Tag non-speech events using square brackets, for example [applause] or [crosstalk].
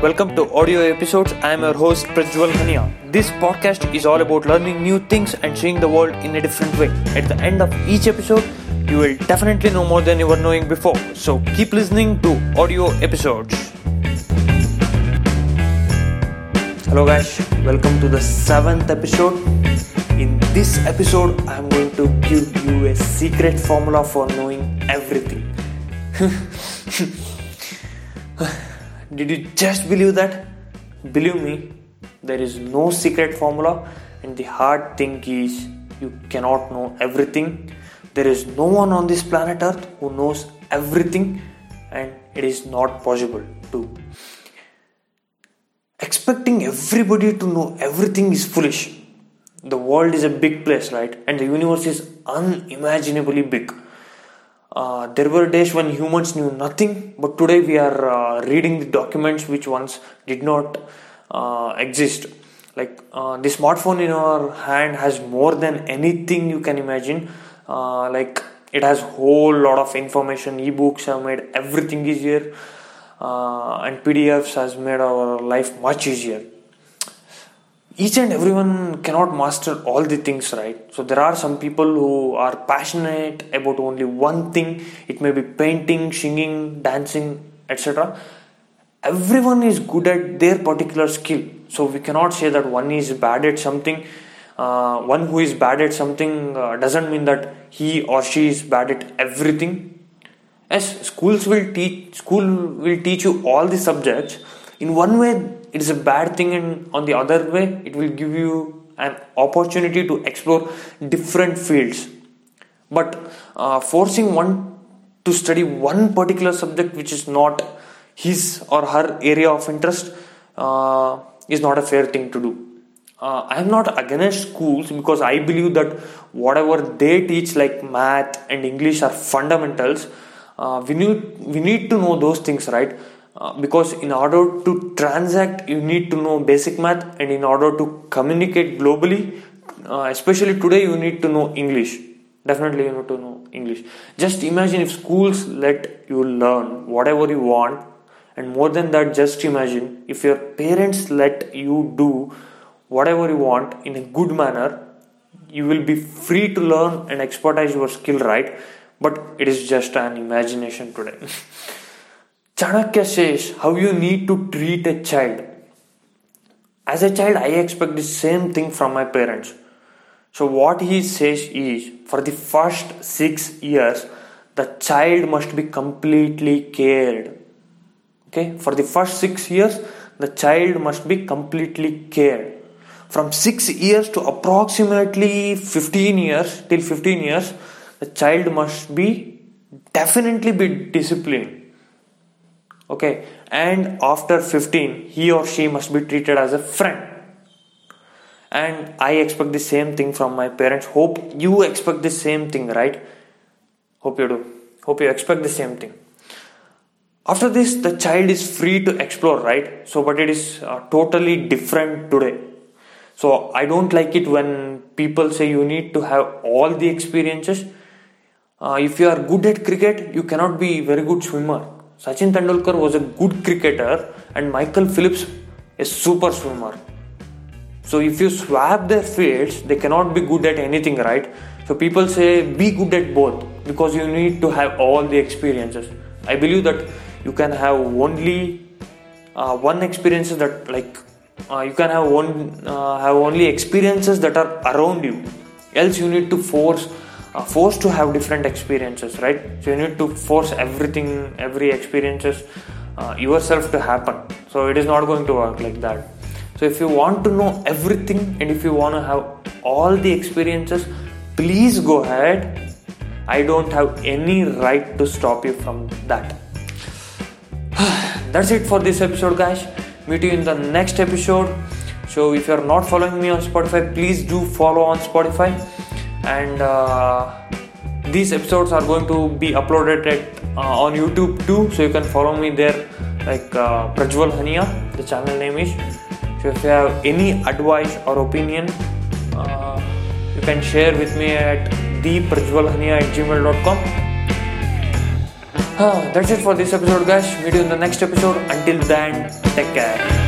Welcome to audio episodes. I am your host Prajwal Hania. This podcast is all about learning new things and seeing the world in a different way. At the end of each episode, you will definitely know more than you were knowing before. So keep listening to audio episodes. Hello guys, welcome to the seventh episode. In this episode, I am going to give you a secret formula for knowing everything. [laughs] Did you just believe that? Believe me, there is no secret formula, and the hard thing is you cannot know everything. There is no one on this planet Earth who knows everything, and it is not possible to. Expecting everybody to know everything is foolish. The world is a big place, right? And the universe is unimaginably big. Uh, there were days when humans knew nothing, but today we are uh, reading the documents which once did not uh, exist. Like uh, the smartphone in our hand has more than anything you can imagine. Uh, like it has whole lot of information. Ebooks have made everything easier, and PDFs has made our life much easier each and everyone cannot master all the things right? So there are some people who are passionate about only one thing. It may be painting singing dancing etc everyone is good at their particular skill. So we cannot say that one is bad at something uh, one who is bad at something uh, doesn't mean that he or she is bad at everything. As schools will teach school will teach you all the subjects. In one way it is a bad thing and on the other way it will give you an opportunity to explore different fields. But uh, forcing one to study one particular subject which is not his or her area of interest uh, is not a fair thing to do. Uh, i am not against schools because i believe that whatever they teach like math and english are fundamentals. Uh, we need we need to know those things right uh, because in order to transact you need to know basic math and in order to communicate globally uh, especially today you need to know english. Definitely you need to know english. Just imagine if schools let you learn whatever you want and more than that just imagine if your parents let you do whatever you want in a good manner you will be free to learn and expertise your skill right? But it is just an imagination today [laughs] Chanakya says how you need to treat a child. As a child, I expect the same thing from my parents. So, what he says is for the first six years, the child must be completely cared. Okay, for the first six years, the child must be completely cared. From six years to approximately 15 years, till 15 years, the child must be definitely be disciplined okay. And after 15 he or she must be treated as a friend. And i expect the same thing from my parents. Hope you expect the same thing right? Hope you do. Hope you expect the same thing. After this the child is free to explore right? So but it is uh, totally different today. So i don't like it when people say you need to have all the experiences. Uh, if you are good at cricket you cannot be very good swimmer Sachin Tendulkar was a good cricketer and Michael Phelps a super swimmer. So if you swap their fields, they cannot be good at anything, right? So people say be good at both because you need to have all the experiences. I believe that you can have only uh, one experiences that like uh, you can have one uh, have only experiences that are around you. Else you need to force forced to have different experiences right? So you need to force everything every experiences uh, yourself to happen. So it is not going to work like that. So if you want to know everything and if you want to have all the experiences please go ahead. I don't have any right to stop you from that. [sighs] That's it for this episode guys. Meet you in the next episode. So if you're not following me on spotify please do follow on spotify and uh, these episodes are going to be uploaded at, uh, on YouTube too, so you can follow me there like uh, Prajwal Hania, the channel name is. So if you have any advice or opinion, you can share with me at theprajwalhania at gmail.com. that's it for this episode, guys. Meet you in the next episode. Until then, take care.